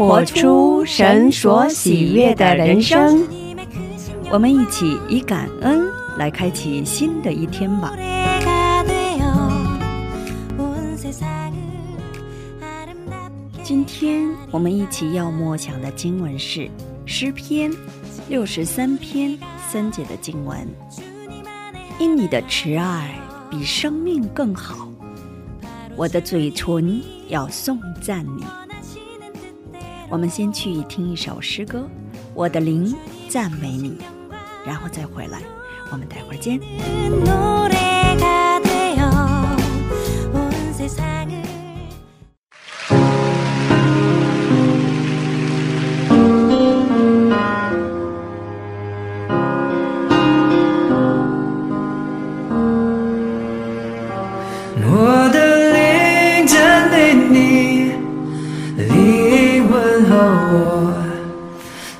活出神所喜悦的人生。我们一起以感恩来开启新的一天吧。今天我们一起要默想的经文是诗篇六十三篇三节的经文。因你的慈爱比生命更好，我的嘴唇要颂赞你。我们先去听一首诗歌，《我的灵赞美你》，然后再回来。我们待会儿见。我的灵赞美你。问候我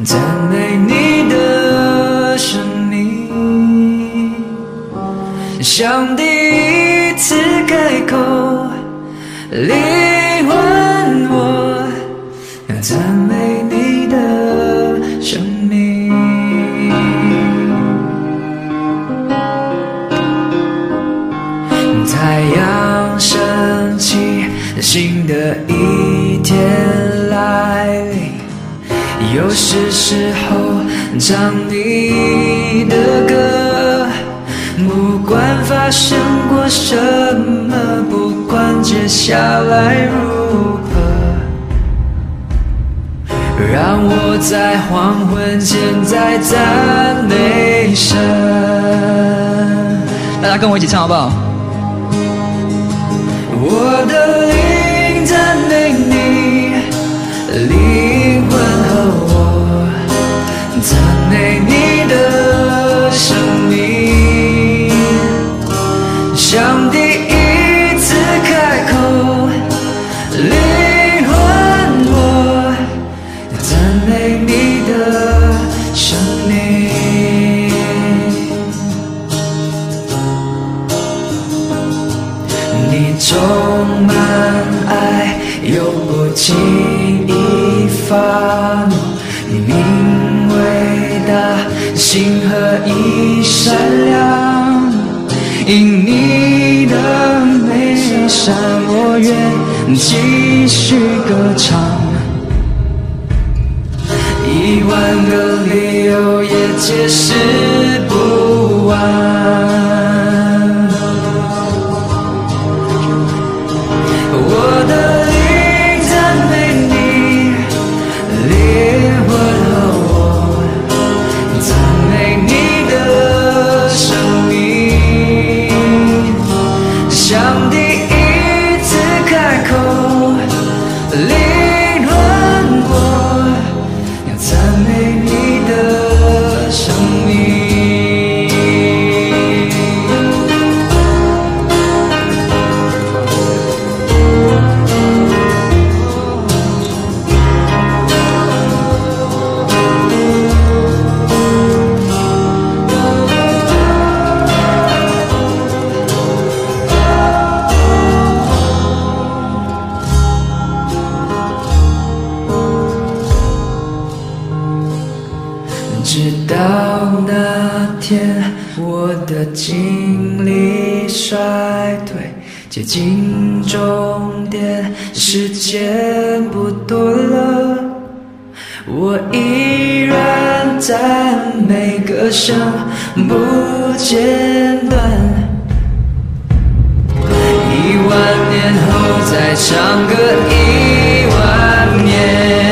赞美你的生命。”上帝一次开口，灵魂我赞美你的生命。太阳升起，新的一又是时候唱你的歌。不管发生过什么，不管接下来如何，让我在黄昏前再赞美神。大家跟我一起唱好不好？又不轻易发怒。你名伟大，心和意善良。因你的美善，我愿继续歌唱。一万个理由也解释不完。我的接近终点，时间不多了，我依然在每个声不间断。一万年后再唱个一万年。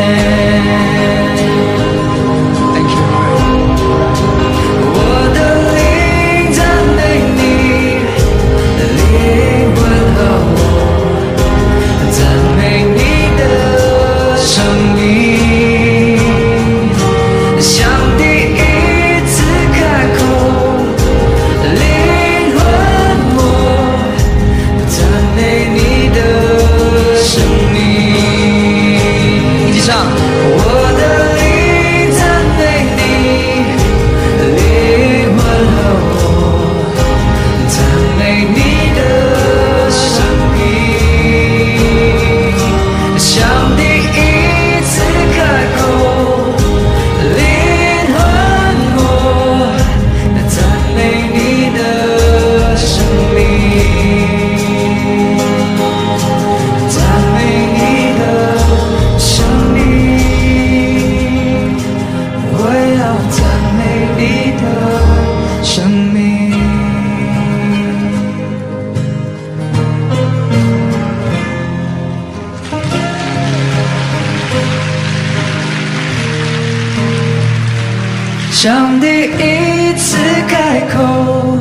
像第一次开口，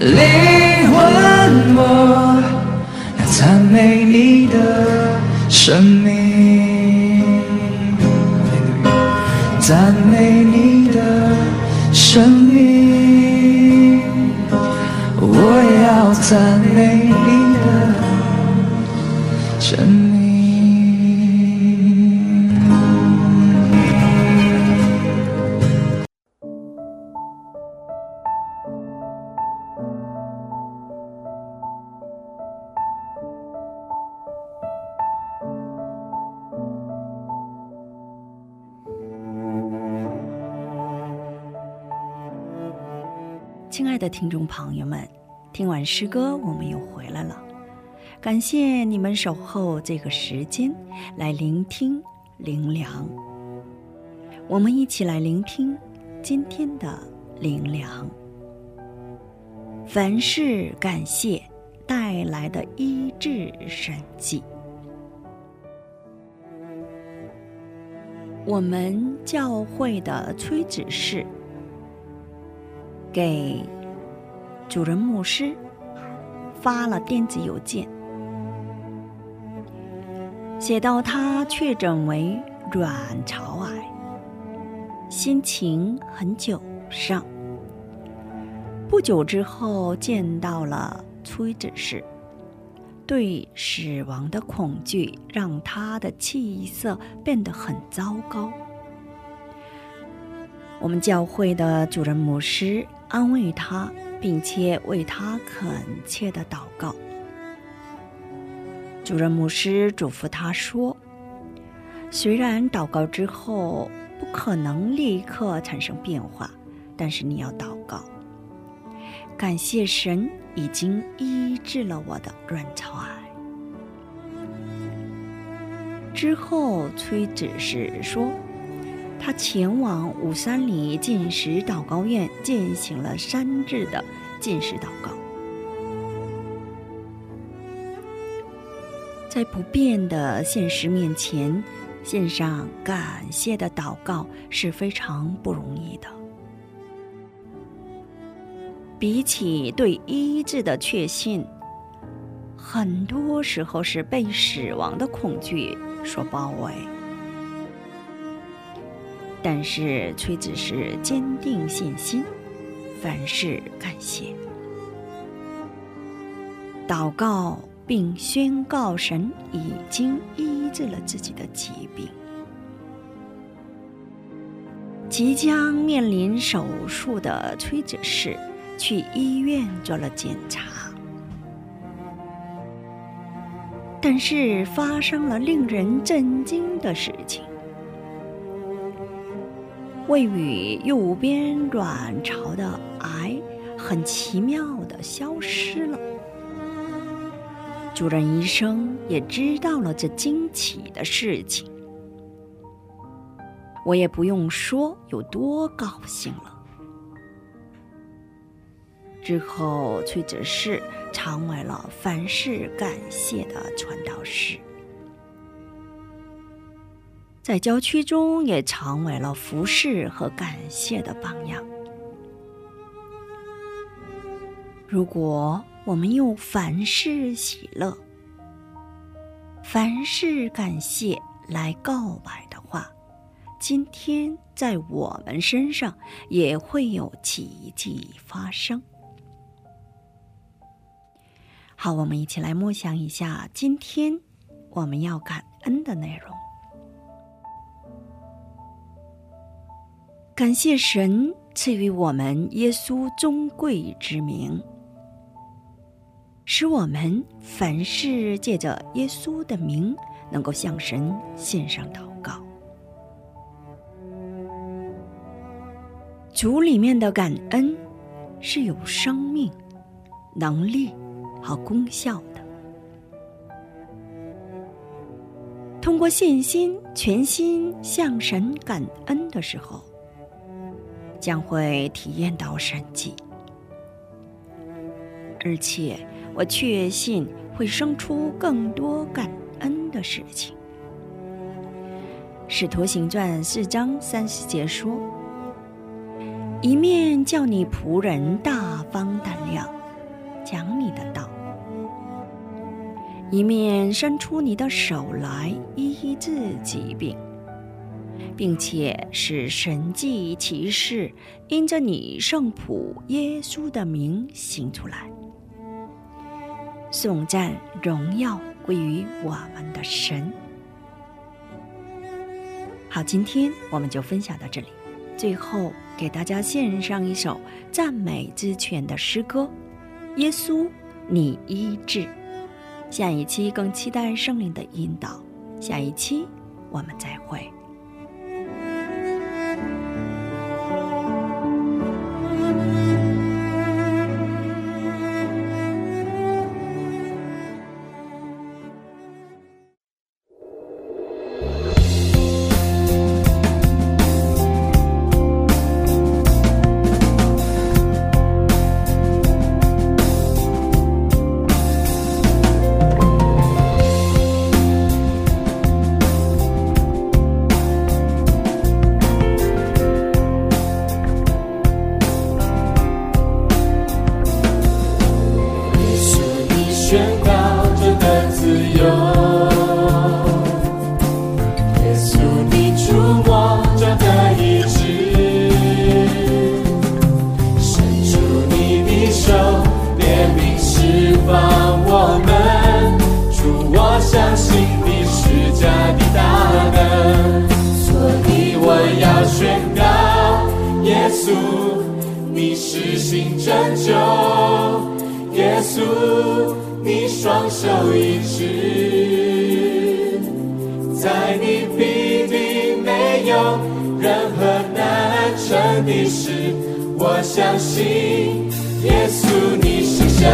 灵魂我要赞美你的生命，赞美你的生命，我要赞美你的生命。听众朋友们，听完诗歌，我们又回来了。感谢你们守候这个时间来聆听灵粮。我们一起来聆听今天的灵粮。凡事感谢带来的医治神迹。我们教会的崔指示给主任牧师发了电子邮件，写到他确诊为卵巢癌，心情很沮丧。不久之后见到了崔指示，对死亡的恐惧让他的气色变得很糟糕。我们教会的主任牧师安慰他，并且为他恳切的祷告。主任牧师嘱咐他说：“虽然祷告之后不可能立刻产生变化，但是你要祷告，感谢神已经医治了我的卵巢癌。”之后，崔指示说。他前往五三里进食祷告院进行了三日的进食祷告，在不变的现实面前，献上感谢的祷告是非常不容易的。比起对医治的确信，很多时候是被死亡的恐惧所包围。但是崔子是坚定信心，凡事感谢，祷告并宣告神已经医治了自己的疾病。即将面临手术的崔子是去医院做了检查，但是发生了令人震惊的事情。位于右边卵巢的癌很奇妙的消失了。主任医生也知道了这惊奇的事情，我也不用说有多高兴了。之后，崔哲士成为了凡事感谢的传道士。在郊区中也成为了服侍和感谢的榜样。如果我们用凡事喜乐、凡事感谢来告白的话，今天在我们身上也会有奇迹发生。好，我们一起来默想一下今天我们要感恩的内容。感谢神赐予我们耶稣尊贵之名，使我们凡事借着耶稣的名，能够向神献上祷告。主里面的感恩是有生命、能力和功效的。通过信心全心向神感恩的时候，将会体验到神迹，而且我确信会生出更多感恩的事情。使徒行传四章三十节说。一面叫你仆人大方胆量讲你的道，一面伸出你的手来医治疾病，并且使神迹奇事因着你圣仆耶稣的名行出来，颂赞荣耀归于我们的神。好，今天我们就分享到这里。最后，给大家献上一首赞美之泉的诗歌，《耶稣，你医治》。下一期更期待圣灵的引导。下一期我们再会。主，你双手一指，在你必定没有任何难成的事。我相信耶稣，你是神